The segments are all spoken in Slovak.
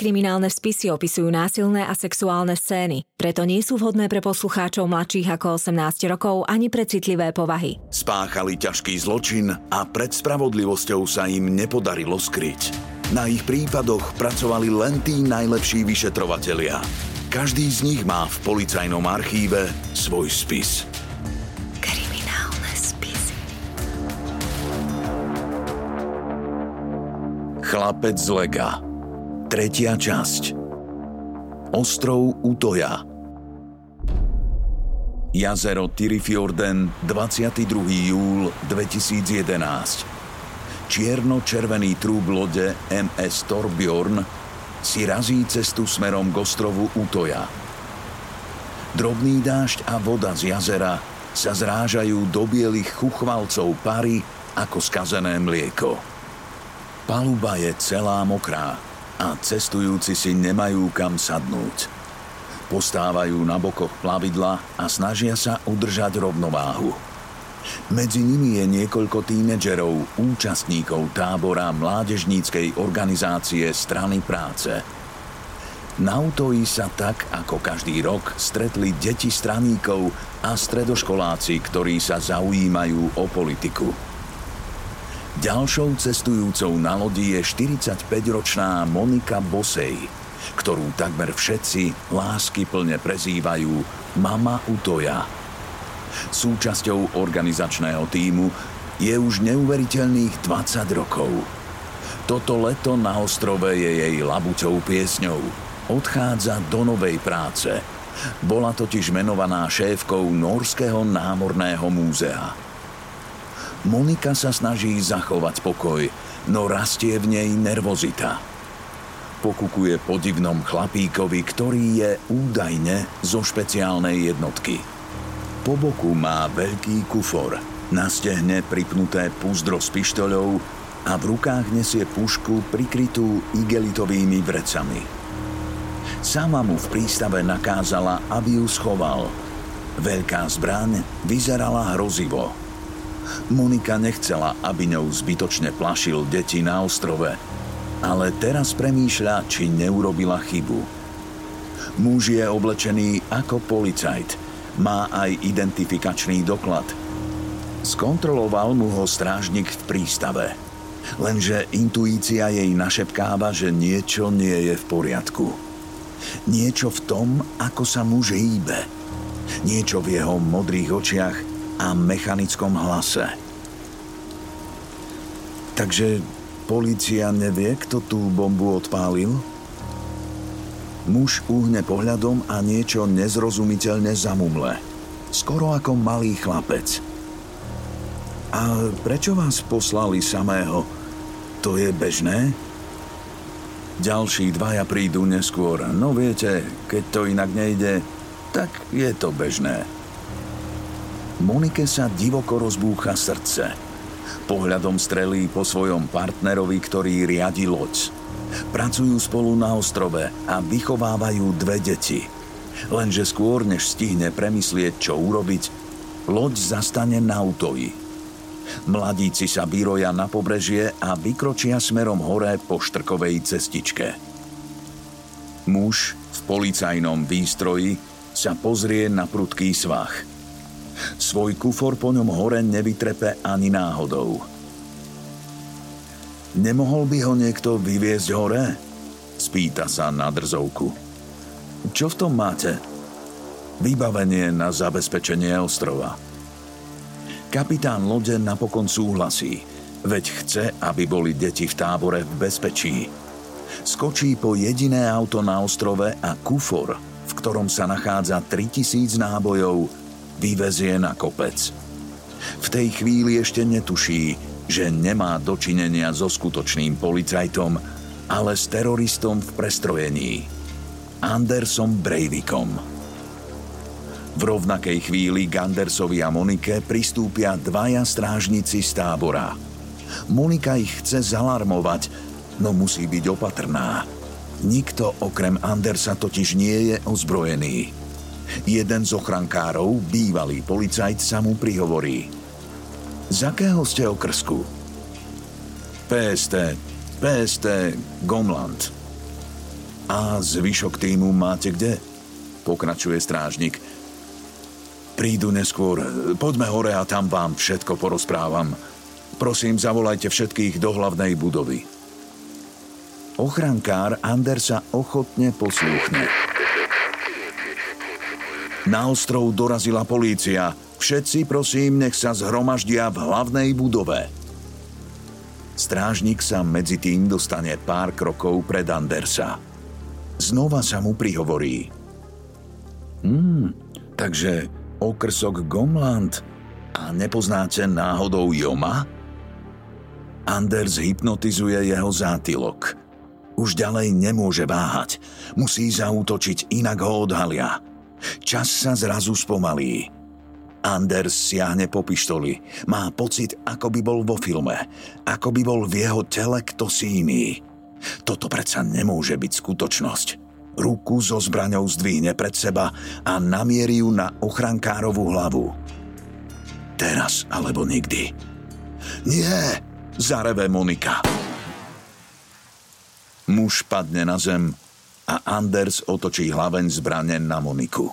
Kriminálne spisy opisujú násilné a sexuálne scény, preto nie sú vhodné pre poslucháčov mladších ako 18 rokov ani pre citlivé povahy. Spáchali ťažký zločin a pred spravodlivosťou sa im nepodarilo skryť. Na ich prípadoch pracovali len tí najlepší vyšetrovatelia. Každý z nich má v policajnom archíve svoj spis. Chlapec z Lega Tretia časť Ostrov Utoja Jazero Tyrifjorden 22. júl 2011 Čierno-červený trúb lode MS Torbjorn si razí cestu smerom k ostrovu Utoja. Drobný dážď a voda z jazera sa zrážajú do bielých chuchvalcov pary ako skazené mlieko. Paluba je celá mokrá a cestujúci si nemajú kam sadnúť. Postávajú na bokoch plavidla a snažia sa udržať rovnováhu. Medzi nimi je niekoľko tínedžerov, účastníkov tábora mládežníckej organizácie Strany práce. Na Utoji sa tak, ako každý rok, stretli deti straníkov a stredoškoláci, ktorí sa zaujímajú o politiku. Ďalšou cestujúcou na lodi je 45-ročná Monika Bosej, ktorú takmer všetci lásky plne prezývajú Mama Utoja. Súčasťou organizačného týmu je už neuveriteľných 20 rokov. Toto leto na ostrove je jej labuťou piesňou. Odchádza do novej práce. Bola totiž menovaná šéfkou Norského námorného múzea. Monika sa snaží zachovať pokoj, no rastie v nej nervozita. Pokukuje po divnom chlapíkovi, ktorý je údajne zo špeciálnej jednotky. Po boku má veľký kufor, na stehne pripnuté púzdro s pištoľou a v rukách nesie pušku prikrytú igelitovými vrecami. Sama mu v prístave nakázala, aby ju schoval. Veľká zbraň vyzerala hrozivo – Monika nechcela, aby ňou zbytočne plašil deti na ostrove, ale teraz premýšľa, či neurobila chybu. Muž je oblečený ako policajt, má aj identifikačný doklad. Skontroloval mu ho strážnik v prístave. Lenže intuícia jej našepkáva, že niečo nie je v poriadku. Niečo v tom, ako sa muž hýbe. Niečo v jeho modrých očiach a mechanickom hlase. Takže policia nevie, kto tú bombu odpálil? Muž uhne pohľadom a niečo nezrozumiteľne zamumle. Skoro ako malý chlapec. A prečo vás poslali samého? To je bežné? Ďalší dvaja prídu neskôr. No viete, keď to inak nejde, tak je to bežné. Monike sa divoko rozbúcha srdce. Pohľadom strelí po svojom partnerovi, ktorý riadi loď. Pracujú spolu na ostrove a vychovávajú dve deti. Lenže skôr, než stihne premyslieť, čo urobiť, loď zastane na útoji. Mladíci sa vyroja na pobrežie a vykročia smerom hore po štrkovej cestičke. Muž v policajnom výstroji sa pozrie na prudký svach – Svoj kufor po ňom hore nevytrepe ani náhodou. Nemohol by ho niekto vyviezť hore? Spýta sa na drzovku. Čo v tom máte? Vybavenie na zabezpečenie ostrova. Kapitán lode napokon súhlasí, veď chce, aby boli deti v tábore v bezpečí. Skočí po jediné auto na ostrove a kufor, v ktorom sa nachádza 3000 nábojov, vyvezie na kopec. V tej chvíli ešte netuší, že nemá dočinenia so skutočným policajtom, ale s teroristom v prestrojení. Andersom Breivikom. V rovnakej chvíli k Andersovi a Monike pristúpia dvaja strážnici z tábora. Monika ich chce zalarmovať, no musí byť opatrná. Nikto okrem Andersa totiž nie je ozbrojený. Jeden z ochrankárov, bývalý policajt, sa mu prihovorí. Z akého ste okrsku? PST, PST, Gomland. A zvyšok týmu máte kde? Pokračuje strážnik. Prídu neskôr. Poďme hore a tam vám všetko porozprávam. Prosím, zavolajte všetkých do hlavnej budovy. Ochrankár Andersa ochotne poslúchne. Na ostrov dorazila polícia. Všetci, prosím, nech sa zhromaždia v hlavnej budove. Strážnik sa medzi tým dostane pár krokov pred Andersa. Znova sa mu prihovorí. Hmm, takže okrsok Gomland a nepoznáte náhodou Joma? Anders hypnotizuje jeho zátylok. Už ďalej nemôže váhať. Musí zaútočiť, inak ho odhalia. Čas sa zrazu spomalí. Anders siahne po pištoli. Má pocit, ako by bol vo filme. Ako by bol v jeho tele kto si iný. Toto predsa nemôže byť skutočnosť. Ruku so zbraňou zdvihne pred seba a namierí ju na ochrankárovú hlavu. Teraz alebo nikdy. Nie, zareve Monika. Muž padne na zem a Anders otočí hlaveň zbrane na Moniku.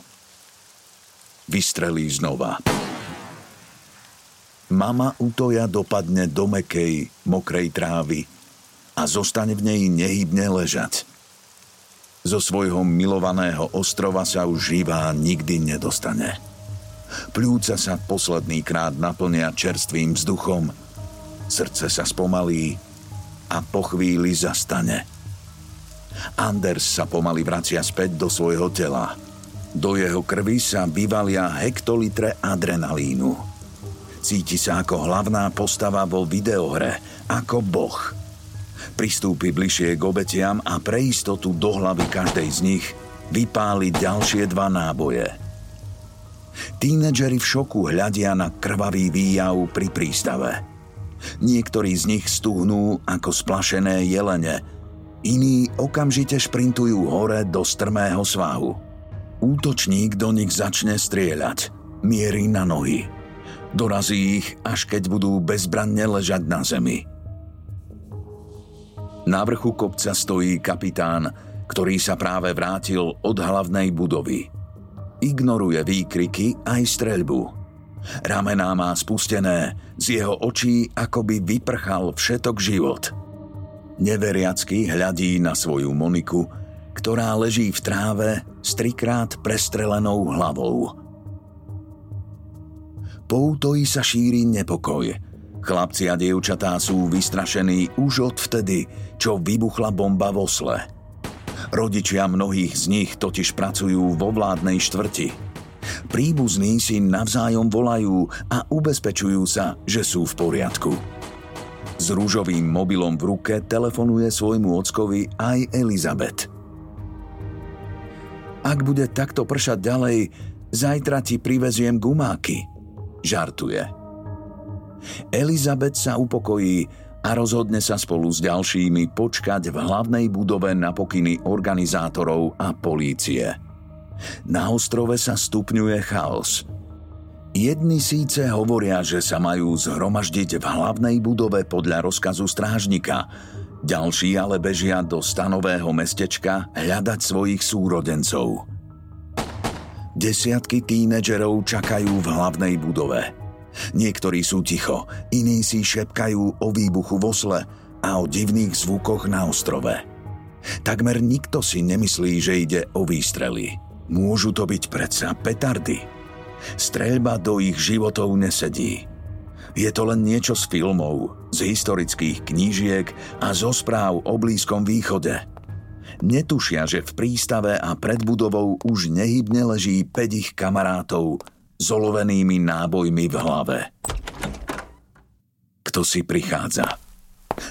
Vystrelí znova. Mama Utoja dopadne do mekej, mokrej trávy a zostane v nej nehybne ležať. Zo svojho milovaného ostrova sa už živá nikdy nedostane. Pľúca sa posledný krát naplnia čerstvým vzduchom, srdce sa spomalí a po chvíli zastane. Anders sa pomaly vracia späť do svojho tela. Do jeho krvi sa vyvalia hektolitre adrenalínu. Cíti sa ako hlavná postava vo videohre, ako boh – pristúpi bližšie k obetiam a pre istotu do hlavy každej z nich vypáli ďalšie dva náboje. Tínedžeri v šoku hľadia na krvavý výjav pri prístave. Niektorí z nich stuhnú ako splašené jelene, iní okamžite šprintujú hore do strmého svahu. Útočník do nich začne strieľať, mierí na nohy. Dorazí ich, až keď budú bezbranne ležať na zemi – na vrchu kopca stojí kapitán, ktorý sa práve vrátil od hlavnej budovy. Ignoruje výkriky aj streľbu. Ramená má spustené, z jeho očí akoby vyprchal všetok život. Neveriacky hľadí na svoju Moniku, ktorá leží v tráve s trikrát prestrelenou hlavou. Po útoji sa šíri nepokoj – Chlapci a dievčatá sú vystrašení už odvtedy, čo vybuchla bomba v Osle. Rodičia mnohých z nich totiž pracujú vo vládnej štvrti. Príbuzní si navzájom volajú a ubezpečujú sa, že sú v poriadku. S rúžovým mobilom v ruke telefonuje svojmu ockovi aj Elizabeth. Ak bude takto pršať ďalej, zajtra ti priveziem gumáky, žartuje. Elizabeth sa upokojí a rozhodne sa spolu s ďalšími počkať v hlavnej budove na pokyny organizátorov a polície. Na ostrove sa stupňuje chaos. Jedni síce hovoria, že sa majú zhromaždiť v hlavnej budove podľa rozkazu strážnika, ďalší ale bežia do stanového mestečka hľadať svojich súrodencov. Desiatky tínedžerov čakajú v hlavnej budove – Niektorí sú ticho, iní si šepkajú o výbuchu v osle a o divných zvukoch na ostrove. Takmer nikto si nemyslí, že ide o výstrely. Môžu to byť predsa petardy. Streľba do ich životov nesedí. Je to len niečo z filmov, z historických knížiek a zo správ o Blízkom východe. Netušia, že v prístave a pred budovou už nehybne leží 5 ich kamarátov, s olovenými nábojmi v hlave. Kto si prichádza?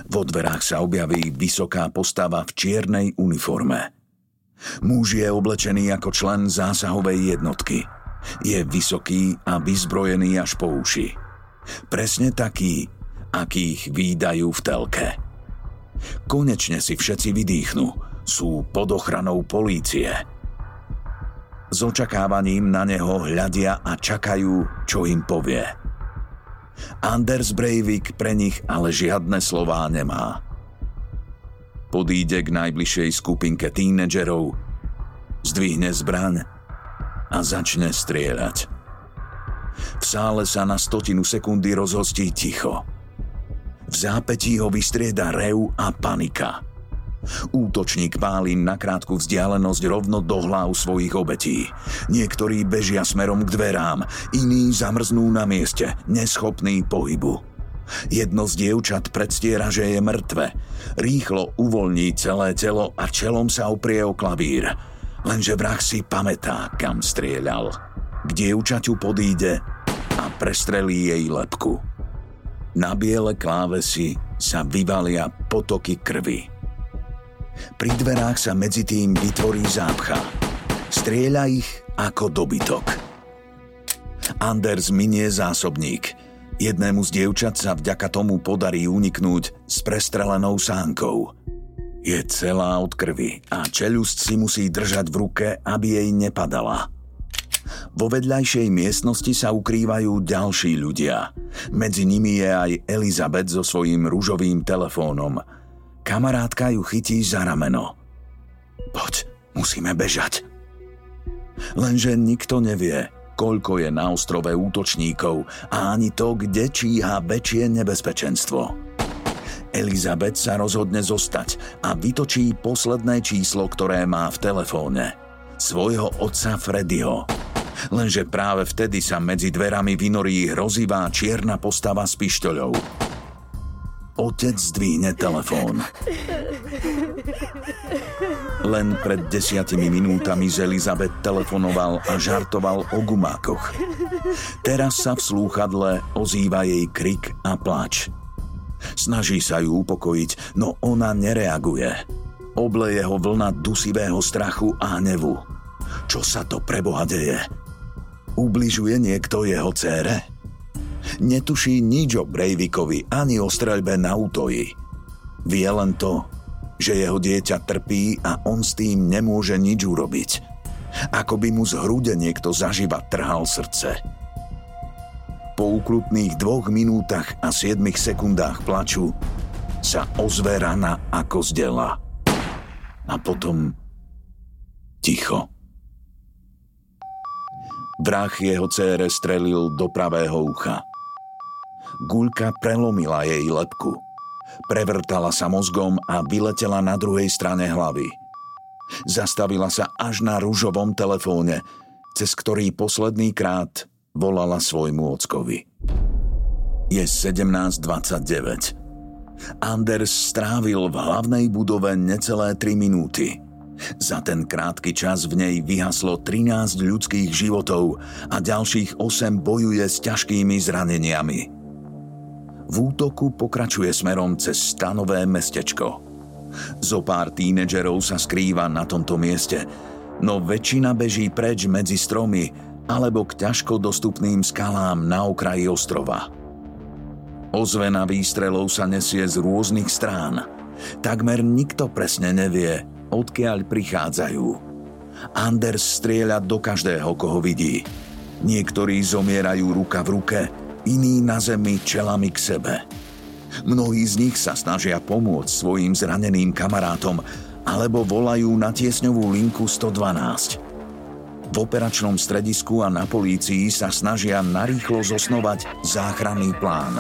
Vo dverách sa objaví vysoká postava v čiernej uniforme. Muž je oblečený ako člen zásahovej jednotky. Je vysoký a vyzbrojený až po uši. Presne taký, akých výdajú v telke. Konečne si všetci vydýchnu. Sú pod ochranou polície – s očakávaním na neho hľadia a čakajú, čo im povie. Anders Breivik pre nich ale žiadne slová nemá. podíde k najbližšej skupinke tínedžerov, zdvihne zbraň a začne strieľať. V sále sa na stotinu sekundy rozhostí ticho. V zápetí ho vystrieda rev a panika. Útočník páli na krátku vzdialenosť rovno do hlav svojich obetí. Niektorí bežia smerom k dverám, iní zamrznú na mieste, neschopný pohybu. Jedno z dievčat predstiera, že je mŕtve. Rýchlo uvoľní celé telo a čelom sa oprie o klavír. Lenže vrah si pamätá, kam strieľal. K dievčaťu podíde a prestrelí jej lepku. Na biele klávesy sa vyvalia potoky krvi. Pri dverách sa medzi tým vytvorí zápcha. Strieľa ich ako dobytok. Anders minie zásobník. Jednému z dievčat sa vďaka tomu podarí uniknúť s prestrelenou sánkou. Je celá od krvi a čelusť si musí držať v ruke, aby jej nepadala. Vo vedľajšej miestnosti sa ukrývajú ďalší ľudia. Medzi nimi je aj Elizabeth so svojím rúžovým telefónom – Kamarátka ju chytí za rameno. Poď, musíme bežať. Lenže nikto nevie, koľko je na ostrove útočníkov a ani to, kde číha väčšie nebezpečenstvo. Elizabeth sa rozhodne zostať a vytočí posledné číslo, ktoré má v telefóne. Svojho otca Freddyho. Lenže práve vtedy sa medzi dverami vynorí hrozivá čierna postava s pištoľou. Otec zdvíne telefón. Len pred desiatimi minútami z Elizabeth telefonoval a žartoval o gumákoch. Teraz sa v slúchadle ozýva jej krik a plač. Snaží sa ju upokojiť, no ona nereaguje. Obleje ho vlna dusivého strachu a hnevu. Čo sa to preboha deje? Ubližuje niekto jeho cére? Netuší nič o Breivikovi ani o streľbe na útoji. Vie len to, že jeho dieťa trpí a on s tým nemôže nič urobiť. Ako by mu z hrude niekto zaživa trhal srdce. Po ukrutných dvoch minútach a siedmých sekundách plaču sa ozve rana ako zdela. A potom ticho. Vrah jeho cére strelil do pravého ucha. Guľka prelomila jej lepku. Prevrtala sa mozgom a vyletela na druhej strane hlavy. Zastavila sa až na rúžovom telefóne, cez ktorý posledný krát volala svojmu ockovi. Je 17.29. Anders strávil v hlavnej budove necelé 3 minúty. Za ten krátky čas v nej vyhaslo 13 ľudských životov a ďalších 8 bojuje s ťažkými zraneniami. V útoku pokračuje smerom cez stanové mestečko. Zo pár tínedžerov sa skrýva na tomto mieste, no väčšina beží preč medzi stromy alebo k ťažko dostupným skalám na okraji ostrova. Ozvena výstrelov sa nesie z rôznych strán. Takmer nikto presne nevie, odkiaľ prichádzajú. Anders strieľa do každého, koho vidí. Niektorí zomierajú ruka v ruke, iní na zemi čelami k sebe. Mnohí z nich sa snažia pomôcť svojim zraneným kamarátom alebo volajú na tiesňovú linku 112. V operačnom stredisku a na polícii sa snažia narýchlo zosnovať záchranný plán.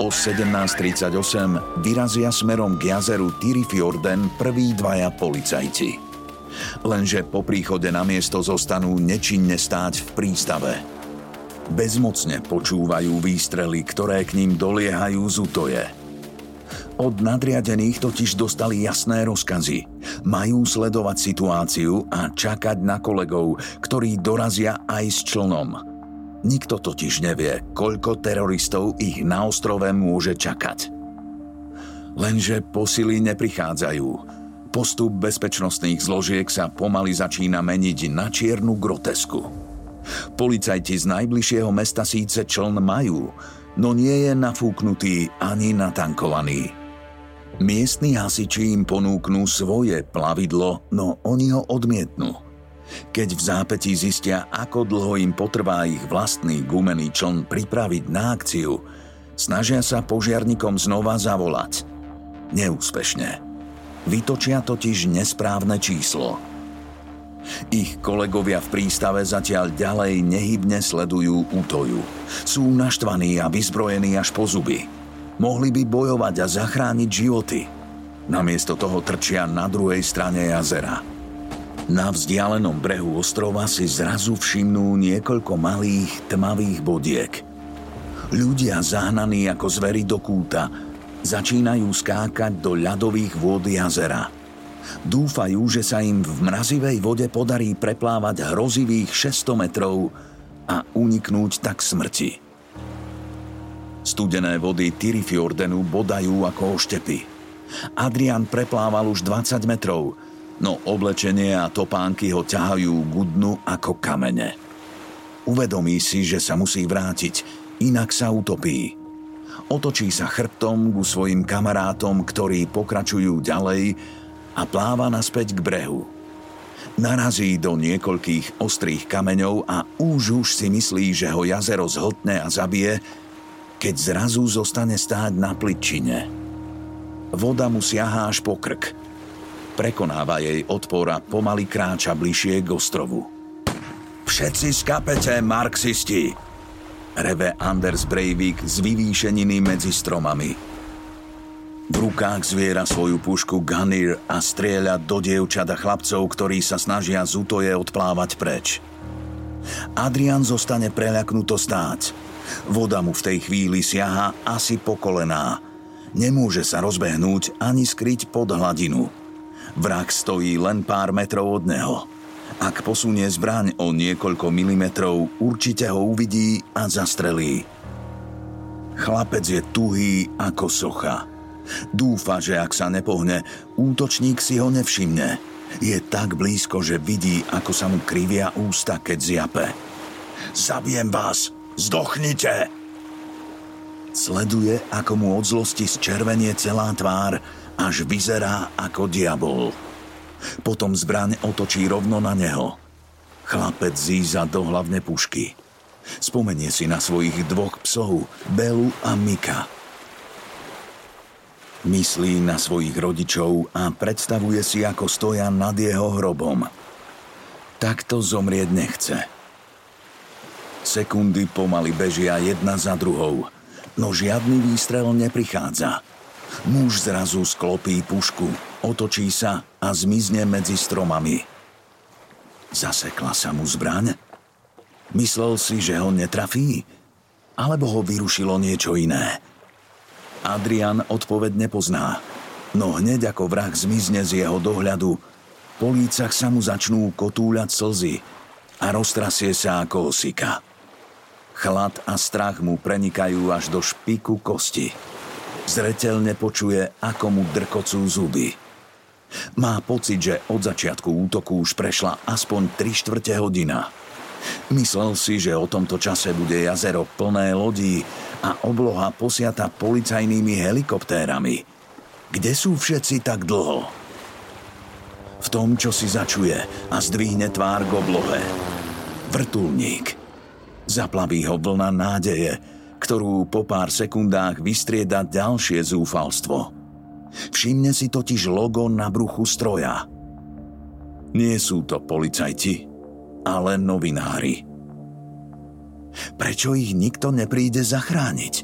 O 17.38 vyrazia smerom k jazeru Tyrifjorden prví dvaja policajti. Lenže po príchode na miesto zostanú nečinne stáť v prístave – Bezmocne počúvajú výstrely, ktoré k ním doliehajú z útoje. Od nadriadených totiž dostali jasné rozkazy. Majú sledovať situáciu a čakať na kolegov, ktorí dorazia aj s člnom. Nikto totiž nevie, koľko teroristov ich na ostrove môže čakať. Lenže posily neprichádzajú. Postup bezpečnostných zložiek sa pomaly začína meniť na čiernu grotesku. Policajti z najbližšieho mesta síce čln majú, no nie je nafúknutý ani natankovaný. Miestni hasiči im ponúknú svoje plavidlo, no oni ho odmietnú. Keď v zápätí zistia, ako dlho im potrvá ich vlastný gumený čln pripraviť na akciu, snažia sa požiarnikom znova zavolať. Neúspešne. Vytočia totiž nesprávne číslo. Ich kolegovia v prístave zatiaľ ďalej nehybne sledujú útoju. Sú naštvaní a vyzbrojení až po zuby. Mohli by bojovať a zachrániť životy. Namiesto toho trčia na druhej strane jazera. Na vzdialenom brehu ostrova si zrazu všimnú niekoľko malých tmavých bodiek. Ľudia zahnaní ako zvery do kúta začínajú skákať do ľadových vôd jazera. Dúfajú, že sa im v mrazivej vode podarí preplávať hrozivých 600 metrov a uniknúť tak smrti. Studené vody Tyrifjordenu bodajú ako oštepy. Adrian preplával už 20 metrov, no oblečenie a topánky ho ťahajú k dnu ako kamene. Uvedomí si, že sa musí vrátiť, inak sa utopí. Otočí sa chrbtom ku svojim kamarátom, ktorí pokračujú ďalej a pláva naspäť k brehu. Narazí do niekoľkých ostrých kameňov a už už si myslí, že ho jazero zhltne a zabije, keď zrazu zostane stáť na pličine. Voda mu siahá až po krk. Prekonáva jej odpor a pomaly kráča bližšie k ostrovu. Všetci skapete, marxisti! Reve Anders Breivik z vyvýšeniny medzi stromami. V rukách zviera svoju pušku Gunner a strieľa do dievčat a chlapcov, ktorí sa snažia z útoje odplávať preč. Adrian zostane preľaknuto stáť – Voda mu v tej chvíli siaha asi po kolená. Nemôže sa rozbehnúť ani skryť pod hladinu. Vrak stojí len pár metrov od neho. Ak posunie zbraň o niekoľko milimetrov, určite ho uvidí a zastrelí. Chlapec je tuhý ako socha. Dúfa, že ak sa nepohne, útočník si ho nevšimne. Je tak blízko, že vidí, ako sa mu krivia ústa, keď zjape. Zabijem vás, Zdochnite! Sleduje, ako mu od zlosti zčervenie celá tvár, až vyzerá ako diabol. Potom zbraň otočí rovno na neho. Chlapec zíza do hlavne pušky. Spomenie si na svojich dvoch psov, Belu a Mika. Myslí na svojich rodičov a predstavuje si, ako stoja nad jeho hrobom. Takto zomrieť nechce. Sekundy pomaly bežia jedna za druhou, no žiadny výstrel neprichádza. Muž zrazu sklopí pušku, otočí sa a zmizne medzi stromami. Zasekla sa mu zbraň? Myslel si, že ho netrafí? Alebo ho vyrušilo niečo iné? Adrian odpoveď nepozná, no hneď ako vrah zmizne z jeho dohľadu, po lícach sa mu začnú kotúľať slzy a roztrasie sa ako osika. Chlad a strach mu prenikajú až do špiku kosti. Zretelne počuje, ako mu drkocú zuby. Má pocit, že od začiatku útoku už prešla aspoň 3 štvrte hodina. Myslel si, že o tomto čase bude jazero plné lodí a obloha posiata policajnými helikoptérami. Kde sú všetci tak dlho? V tom, čo si začuje a zdvihne tvár k oblohe. Vrtulník – Zaplaví ho vlna nádeje, ktorú po pár sekundách vystrieda ďalšie zúfalstvo. Všimne si totiž logo na bruchu stroja. Nie sú to policajti, ale novinári. Prečo ich nikto nepríde zachrániť?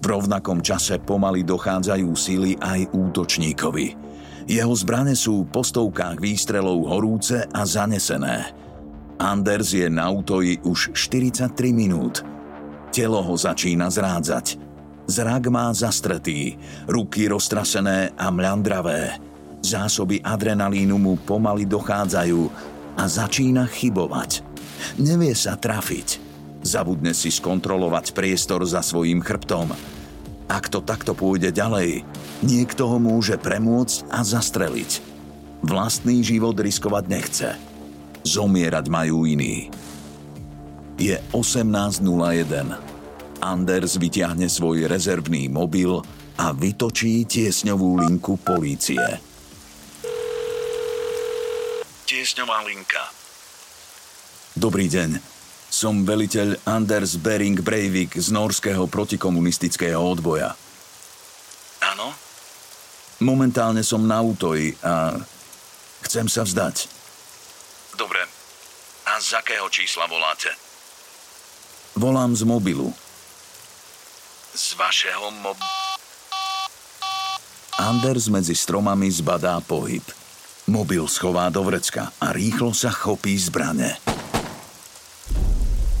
V rovnakom čase pomaly dochádzajú síly aj útočníkovi. Jeho zbrane sú po stovkách výstrelov horúce a zanesené – Anders je na útoji už 43 minút. Telo ho začína zrádzať. Zrak má zastretý, ruky roztrasené a mľandravé. Zásoby adrenalínu mu pomaly dochádzajú a začína chybovať. Nevie sa trafiť. Zabudne si skontrolovať priestor za svojím chrbtom. Ak to takto pôjde ďalej, niekto ho môže premôcť a zastreliť. Vlastný život riskovať nechce Zomierať majú iní. Je 18.01. Anders vyťahne svoj rezervný mobil a vytočí tiesňovú linku polície. Tiesňová linka. Dobrý deň. Som veliteľ Anders Bering Breivik z norského protikomunistického odboja. Áno, Momentálne som na útoji a chcem sa vzdať. Dobre. A z akého čísla voláte? Volám z mobilu. Z vašeho mob... Anders medzi stromami zbadá pohyb. Mobil schová do vrecka a rýchlo sa chopí zbrane.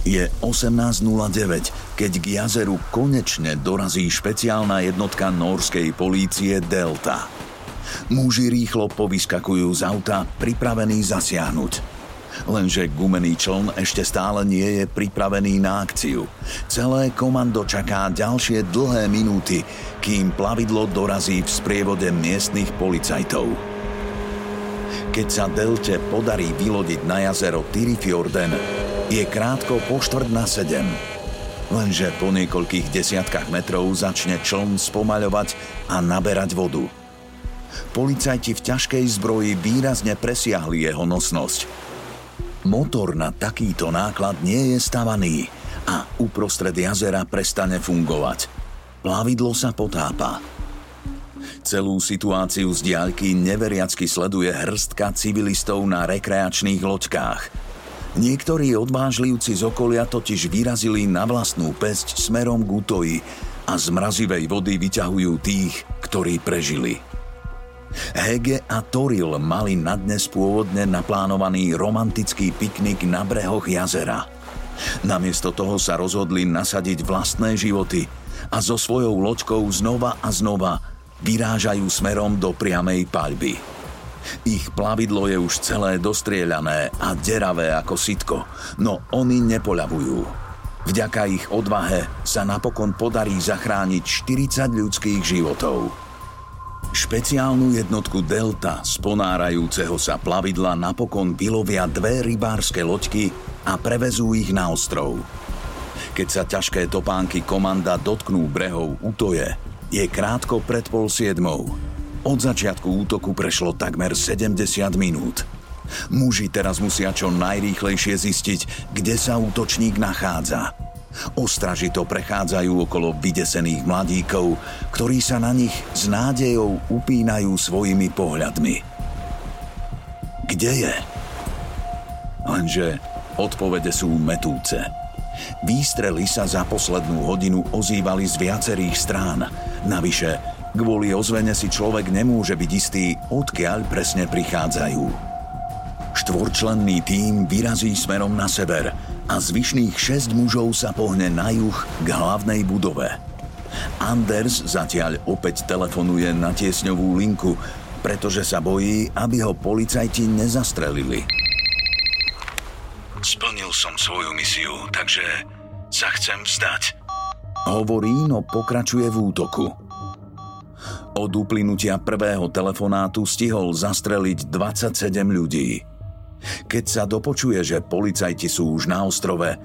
Je 18.09, keď k jazeru konečne dorazí špeciálna jednotka norskej polície Delta. Muži rýchlo povyskakujú z auta, pripravení zasiahnuť. Lenže gumený čln ešte stále nie je pripravený na akciu. Celé komando čaká ďalšie dlhé minúty, kým plavidlo dorazí v sprievode miestnych policajtov. Keď sa Delte podarí vylodiť na jazero Tyrifjorden, je krátko po štvrt na sedem. Lenže po niekoľkých desiatkách metrov začne čln spomaľovať a naberať vodu. Policajti v ťažkej zbroji výrazne presiahli jeho nosnosť Motor na takýto náklad nie je stavaný a uprostred jazera prestane fungovať. Plavidlo sa potápa. Celú situáciu z diaľky neveriacky sleduje hrstka civilistov na rekreačných loďkách. Niektorí odvážlivci z okolia totiž vyrazili na vlastnú pesť smerom k útoji a z mrazivej vody vyťahujú tých, ktorí prežili. Hege a Toril mali na dnes pôvodne naplánovaný romantický piknik na brehoch jazera. Namiesto toho sa rozhodli nasadiť vlastné životy a so svojou loďkou znova a znova vyrážajú smerom do priamej paľby. Ich plavidlo je už celé dostrieľané a deravé ako sitko, no oni nepoľavujú. Vďaka ich odvahe sa napokon podarí zachrániť 40 ľudských životov. Špeciálnu jednotku Delta z ponárajúceho sa plavidla napokon vylovia dve rybárske loďky a prevezú ich na ostrov. Keď sa ťažké topánky komanda dotknú brehov Utoje, je krátko pred pol siedmou. Od začiatku útoku prešlo takmer 70 minút. Muži teraz musia čo najrýchlejšie zistiť, kde sa útočník nachádza – Ostražito prechádzajú okolo vydesených mladíkov, ktorí sa na nich s nádejou upínajú svojimi pohľadmi. Kde je? Lenže odpovede sú metúce. Výstrely sa za poslednú hodinu ozývali z viacerých strán. Navyše, kvôli ozvene si človek nemôže byť istý, odkiaľ presne prichádzajú. Štvorčlenný tím vyrazí smerom na sever – a zvyšných šesť mužov sa pohne na juh k hlavnej budove. Anders zatiaľ opäť telefonuje na tiesňovú linku, pretože sa bojí, aby ho policajti nezastrelili. Splnil som svoju misiu, takže sa chcem vzdať. Hovorí, no pokračuje v útoku. Od uplynutia prvého telefonátu stihol zastreliť 27 ľudí. Keď sa dopočuje, že policajti sú už na ostrove,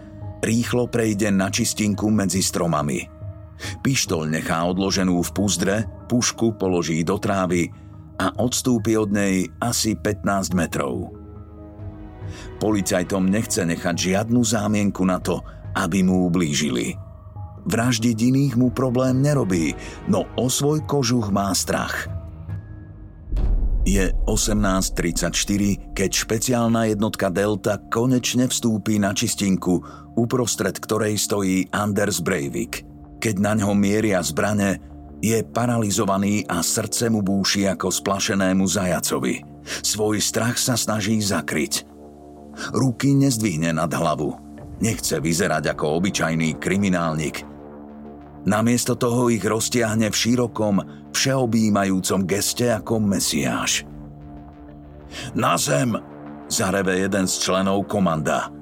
rýchlo prejde na čistinku medzi stromami. Pištol nechá odloženú v púzdre, pušku položí do trávy a odstúpi od nej asi 15 metrov. Policajtom nechce nechať žiadnu zámienku na to, aby mu ublížili. Vraždiť iných mu problém nerobí, no o svoj kožuch má strach – je 18.34, keď špeciálna jednotka Delta konečne vstúpi na čistinku, uprostred ktorej stojí Anders Breivik. Keď na ňo mieria zbrane, je paralizovaný a srdce mu búši ako splašenému zajacovi. Svoj strach sa snaží zakryť. Ruky nezdvihne nad hlavu. Nechce vyzerať ako obyčajný kriminálnik – Namiesto toho ich roztiahne v širokom, všeobjímajúcom geste ako mesiáš. Na zem! Zareve jeden z členov komanda.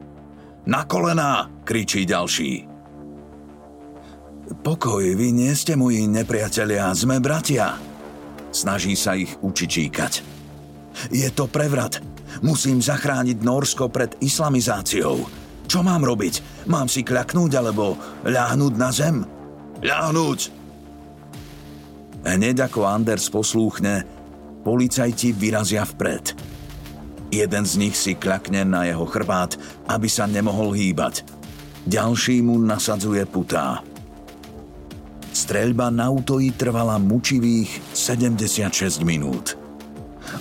Na kolená! kričí ďalší. Pokoj, vy nie ste moji nepriatelia, sme bratia. Snaží sa ich učičíkať. Je to prevrat. Musím zachrániť Norsko pred islamizáciou. Čo mám robiť? Mám si kľaknúť alebo ľahnúť na zem? Ľahnúť! Hneď ako Anders poslúchne, policajti vyrazia vpred. Jeden z nich si kľakne na jeho chrbát, aby sa nemohol hýbať. Ďalší mu nasadzuje putá. Streľba na útoji trvala mučivých 76 minút.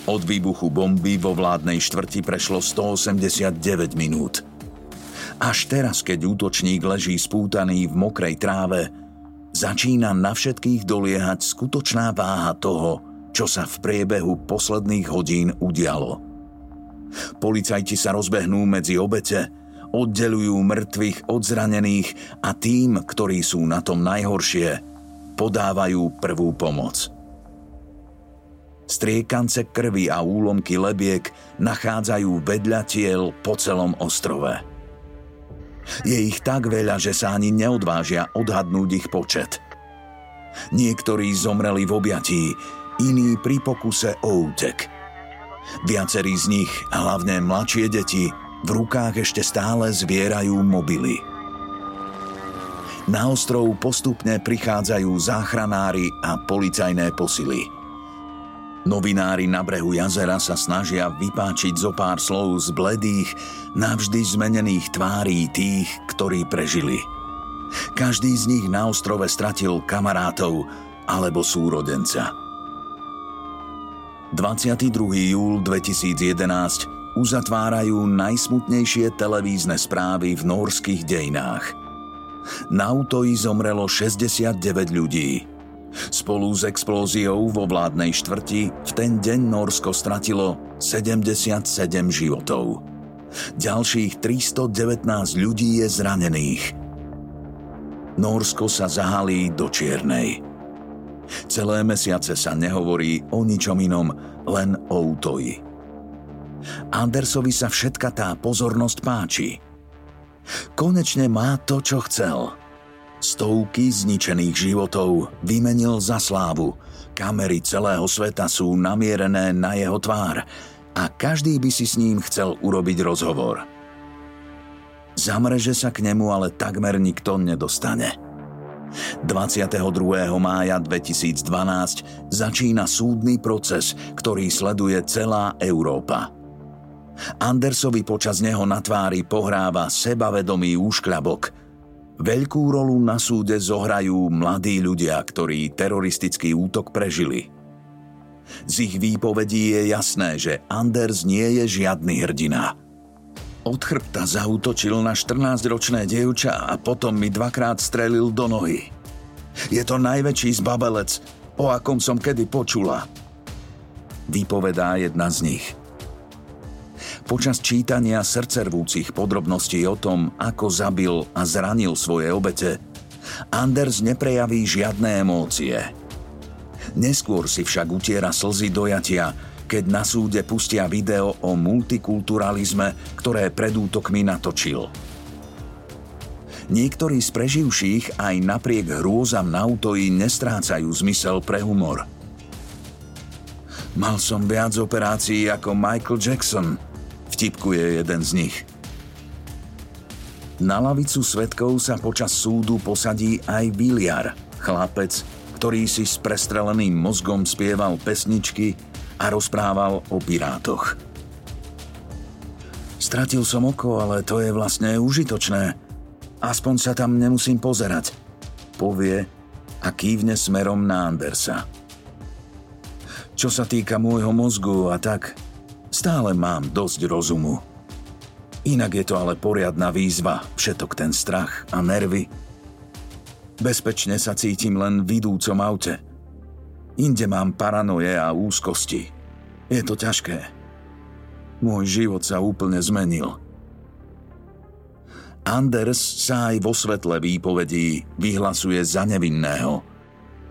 Od výbuchu bomby vo vládnej štvrti prešlo 189 minút. Až teraz, keď útočník leží spútaný v mokrej tráve, začína na všetkých doliehať skutočná váha toho, čo sa v priebehu posledných hodín udialo. Policajti sa rozbehnú medzi obete, oddelujú mŕtvych od zranených a tým, ktorí sú na tom najhoršie, podávajú prvú pomoc. Striekance krvi a úlomky lebiek nachádzajú vedľa tiel po celom ostrove. Je ich tak veľa, že sa ani neodvážia odhadnúť ich počet. Niektorí zomreli v objatí, iní pri pokuse o útek. Viacerí z nich, hlavne mladšie deti, v rukách ešte stále zvierajú mobily. Na ostrov postupne prichádzajú záchranári a policajné posily. Novinári na brehu jazera sa snažia vypáčiť zo pár slov z bledých, navždy zmenených tvárí tých, ktorí prežili. Každý z nich na ostrove stratil kamarátov alebo súrodenca. 22. júl 2011 uzatvárajú najsmutnejšie televízne správy v norských dejinách. Na autoji zomrelo 69 ľudí. Spolu s explóziou vo vládnej štvrti v ten deň Norsko stratilo 77 životov. Ďalších 319 ľudí je zranených. Norsko sa zahalí do Čiernej. Celé mesiace sa nehovorí o ničom inom, len o útoji. Andersovi sa všetka tá pozornosť páči. Konečne má to, čo chcel. Stovky zničených životov vymenil za slávu. Kamery celého sveta sú namierené na jeho tvár a každý by si s ním chcel urobiť rozhovor. Zamreže sa k nemu ale takmer nikto nedostane. 22. mája 2012 začína súdny proces, ktorý sleduje celá Európa. Andersovi počas neho na tvári pohráva sebavedomý úškľabok. Veľkú rolu na súde zohrajú mladí ľudia, ktorí teroristický útok prežili. Z ich výpovedí je jasné, že Anders nie je žiadny hrdina. Od chrbta zautočil na 14-ročné dievča a potom mi dvakrát strelil do nohy. Je to najväčší zbabelec, o akom som kedy počula. Vypovedá jedna z nich – Počas čítania srdcervúcich podrobností o tom, ako zabil a zranil svoje obete, Anders neprejaví žiadne emócie. Neskôr si však utiera slzy dojatia, keď na súde pustia video o multikulturalizme, ktoré pred útokmi natočil. Niektorí z preživších aj napriek hrôzam na autoji nestrácajú zmysel pre humor. Mal som viac operácií ako Michael Jackson – vtipkuje jeden z nich. Na lavicu svetkov sa počas súdu posadí aj Biliar, chlapec, ktorý si s prestreleným mozgom spieval pesničky a rozprával o pirátoch. Stratil som oko, ale to je vlastne užitočné. Aspoň sa tam nemusím pozerať, povie a kývne smerom na Andersa. Čo sa týka môjho mozgu a tak, Stále mám dosť rozumu. Inak je to ale poriadna výzva, všetok ten strach a nervy. Bezpečne sa cítim len v idúcom aute. Inde mám paranoje a úzkosti. Je to ťažké. Môj život sa úplne zmenil. Anders sa aj vo svetle výpovedí vyhlasuje za nevinného –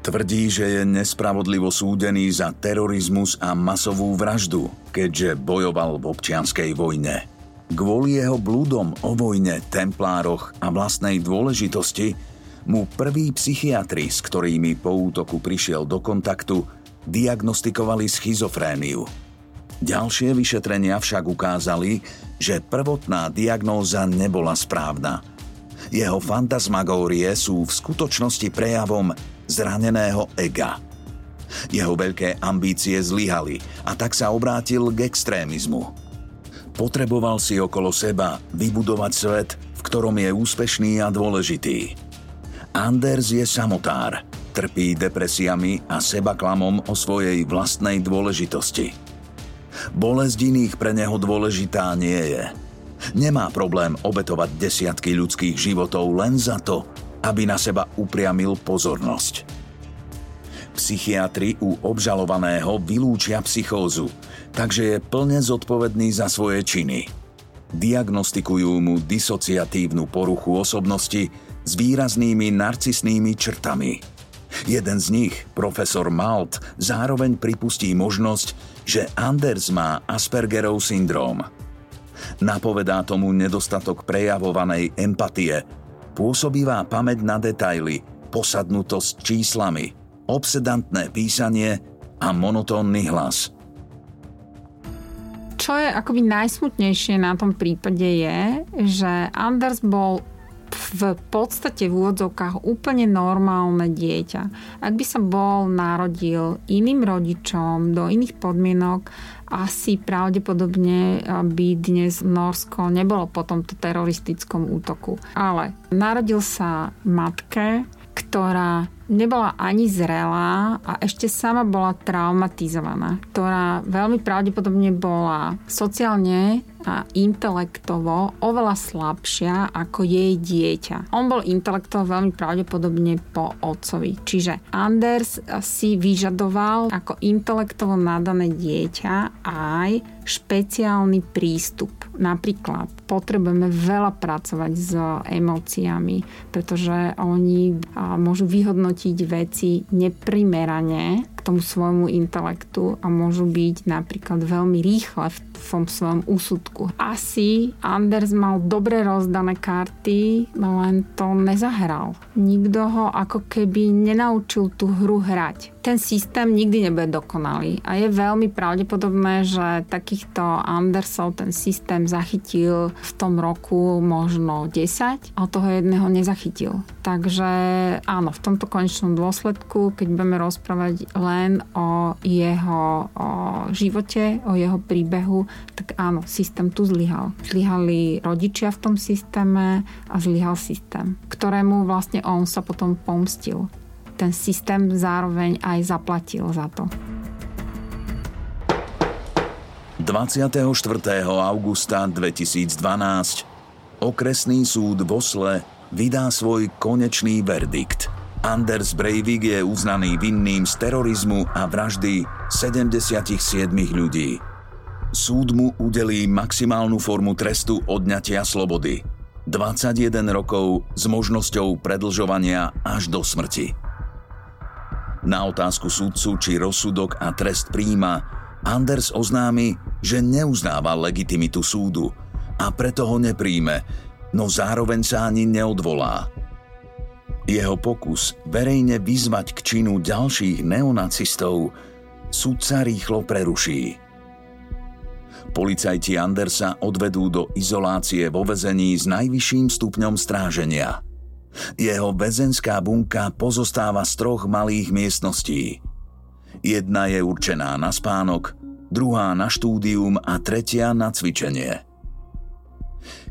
Tvrdí, že je nespravodlivo súdený za terorizmus a masovú vraždu, keďže bojoval v občianskej vojne. Kvôli jeho blúdom o vojne, templároch a vlastnej dôležitosti mu prvý psychiatri, s ktorými po útoku prišiel do kontaktu, diagnostikovali schizofréniu. Ďalšie vyšetrenia však ukázali, že prvotná diagnóza nebola správna. Jeho fantasmagórie sú v skutočnosti prejavom zraneného ega. Jeho veľké ambície zlyhali a tak sa obrátil k extrémizmu. Potreboval si okolo seba vybudovať svet, v ktorom je úspešný a dôležitý. Anders je samotár Trpí depresiami a seba klamom o svojej vlastnej dôležitosti. Bolesť iných pre neho dôležitá nie je. Nemá problém obetovať desiatky ľudských životov len za to, aby na seba upriamil pozornosť. Psychiatri u obžalovaného vylúčia psychózu, takže je plne zodpovedný za svoje činy. Diagnostikujú mu disociatívnu poruchu osobnosti s výraznými narcisnými črtami – Jeden z nich, profesor Malt, zároveň pripustí možnosť, že Anders má Aspergerov syndróm. Napovedá tomu nedostatok prejavovanej empatie, pôsobivá pamäť na detaily, posadnutosť číslami, obsedantné písanie a monotónny hlas. Čo je akoby najsmutnejšie na tom prípade je, že Anders bol v podstate v úvodzovkách úplne normálne dieťa. Ak by sa bol narodil iným rodičom do iných podmienok, asi pravdepodobne by dnes Norsko nebolo po tomto teroristickom útoku. Ale narodil sa matke, ktorá nebola ani zrelá a ešte sama bola traumatizovaná, ktorá veľmi pravdepodobne bola sociálne a intelektovo oveľa slabšia ako jej dieťa. On bol intelektovo veľmi pravdepodobne po otcovi. Čiže Anders si vyžadoval ako intelektovo nadané dieťa aj špeciálny prístup. Napríklad potrebujeme veľa pracovať s emóciami, pretože oni môžu vyhodnotiť veci neprimerane k tomu svojmu intelektu a môžu byť napríklad veľmi rýchle v tom svojom úsudku. Asi Anders mal dobre rozdané karty, len to nezahral. Nikto ho ako keby nenaučil tú hru hrať ten systém nikdy nebude dokonalý a je veľmi pravdepodobné, že takýchto Andersov ten systém zachytil v tom roku možno 10 a toho jedného nezachytil. Takže áno, v tomto konečnom dôsledku, keď budeme rozprávať len o jeho o živote, o jeho príbehu, tak áno, systém tu zlyhal. Zlyhali rodičia v tom systéme a zlyhal systém, ktorému vlastne on sa potom pomstil ten systém zároveň aj zaplatil za to. 24. augusta 2012 okresný súd v Osle vydá svoj konečný verdikt. Anders Breivik je uznaný vinným z terorizmu a vraždy 77 ľudí. Súd mu udelí maximálnu formu trestu odňatia slobody. 21 rokov s možnosťou predlžovania až do smrti. Na otázku súdcu, či rozsudok a trest príjma, Anders oznámi, že neuznáva legitimitu súdu a preto ho nepríjme, no zároveň sa ani neodvolá. Jeho pokus verejne vyzvať k činu ďalších neonacistov súdca rýchlo preruší. Policajti Andersa odvedú do izolácie vo vezení s najvyšším stupňom stráženia – jeho väzenská bunka pozostáva z troch malých miestností. Jedna je určená na spánok, druhá na štúdium a tretia na cvičenie.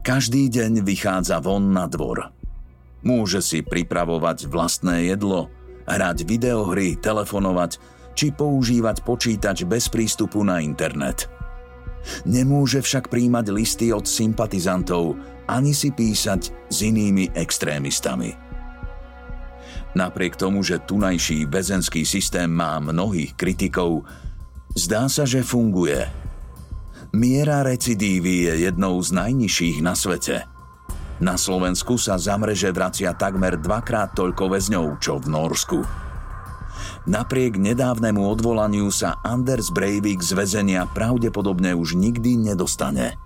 Každý deň vychádza von na dvor. Môže si pripravovať vlastné jedlo, hrať videohry, telefonovať či používať počítač bez prístupu na internet. Nemôže však príjmať listy od sympatizantov ani si písať s inými extrémistami. Napriek tomu, že tunajší väzenský systém má mnohých kritikov, zdá sa, že funguje. Miera recidívy je jednou z najnižších na svete. Na Slovensku sa za mreže vracia takmer dvakrát toľko väzňov, čo v Norsku. Napriek nedávnemu odvolaniu sa Anders Breivik z väzenia pravdepodobne už nikdy nedostane –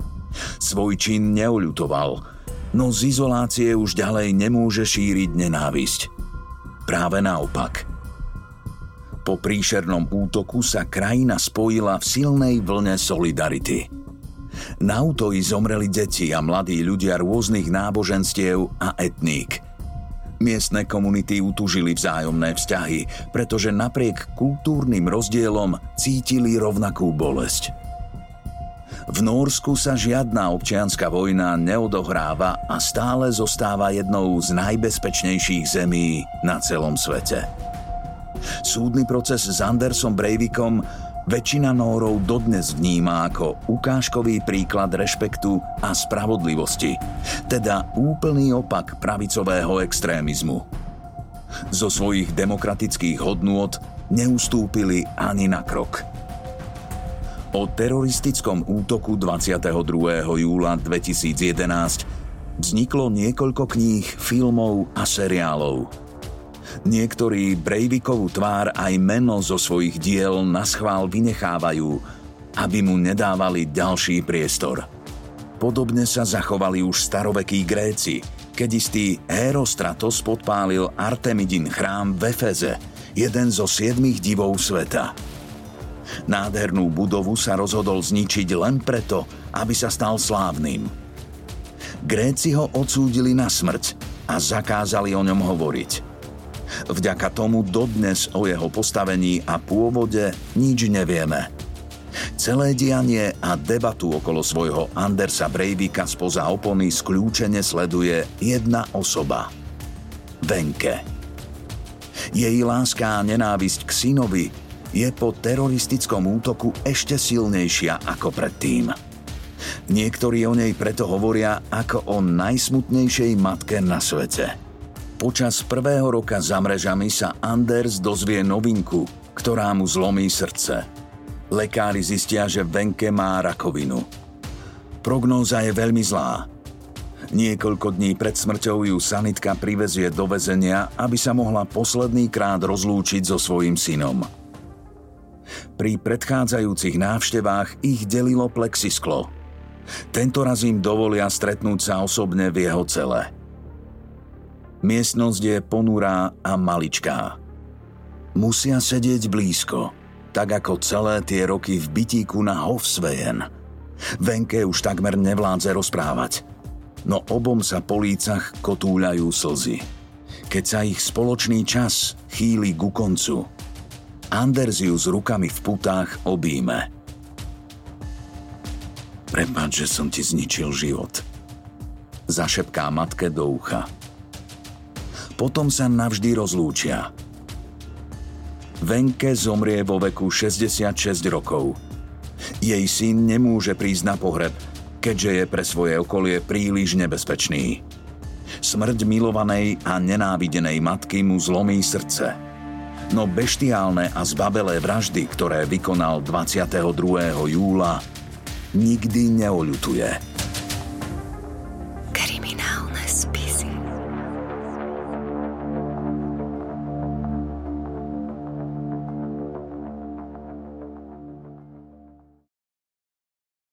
Svoj čin neoľutoval, no z izolácie už ďalej nemôže šíriť nenávisť. Práve naopak. Po príšernom útoku sa krajina spojila v silnej vlne solidarity. Na útoji zomreli deti a mladí ľudia rôznych náboženstiev a etník. Miestne komunity utužili vzájomné vzťahy, pretože napriek kultúrnym rozdielom cítili rovnakú bolesť. V Nórsku sa žiadna občianská vojna neodohráva a stále zostáva jednou z najbezpečnejších zemí na celom svete. Súdny proces s Andersom Breivikom väčšina Nórov dodnes vníma ako ukážkový príklad rešpektu a spravodlivosti, teda úplný opak pravicového extrémizmu. Zo svojich demokratických hodnôt neustúpili ani na krok. O teroristickom útoku 22. júla 2011 vzniklo niekoľko kníh, filmov a seriálov – Niektorí Breivikovú tvár aj meno zo svojich diel na schvál vynechávajú, aby mu nedávali ďalší priestor. Podobne sa zachovali už starovekí Gréci, keď istý Herostratos podpálil Artemidin chrám v Efeze, jeden zo siedmých divov sveta. Nádhernú budovu sa rozhodol zničiť len preto, aby sa stal slávnym. Gréci ho odsúdili na smrť a zakázali o ňom hovoriť – Vďaka tomu dodnes o jeho postavení a pôvode nič nevieme. Celé dianie a debatu okolo svojho Andersa Breivika spoza opony skľúčene sleduje jedna osoba. Venke. Jej láska a nenávisť k synovi je po teroristickom útoku ešte silnejšia ako predtým. Niektorí o nej preto hovoria ako o najsmutnejšej matke na svete – Počas prvého roka za mrežami sa Anders dozvie novinku, ktorá mu zlomí srdce. Lekári zistia, že Venke má rakovinu. Prognóza je veľmi zlá. Niekoľko dní pred smrťou ju sanitka privezie do väzenia, aby sa mohla posledný krát rozlúčiť so svojím synom. Pri predchádzajúcich návštevách ich delilo plexisklo. Tento raz im dovolia stretnúť sa osobne v jeho cele – Miestnosť je ponurá a maličká. Musia sedieť blízko, tak ako celé tie roky v bytíku na Hofsvejen. Venke už takmer nevládze rozprávať, no obom sa po lícach kotúľajú slzy. Keď sa ich spoločný čas chýli ku koncu, Anders ju s rukami v putách obíme. Prepač, že som ti zničil život. Zašepká matke do ucha potom sa navždy rozlúčia. Venke zomrie vo veku 66 rokov. Jej syn nemôže prísť na pohreb, keďže je pre svoje okolie príliš nebezpečný. Smrť milovanej a nenávidenej matky mu zlomí srdce. No beštiálne a zbabelé vraždy, ktoré vykonal 22. júla, nikdy neoľutuje.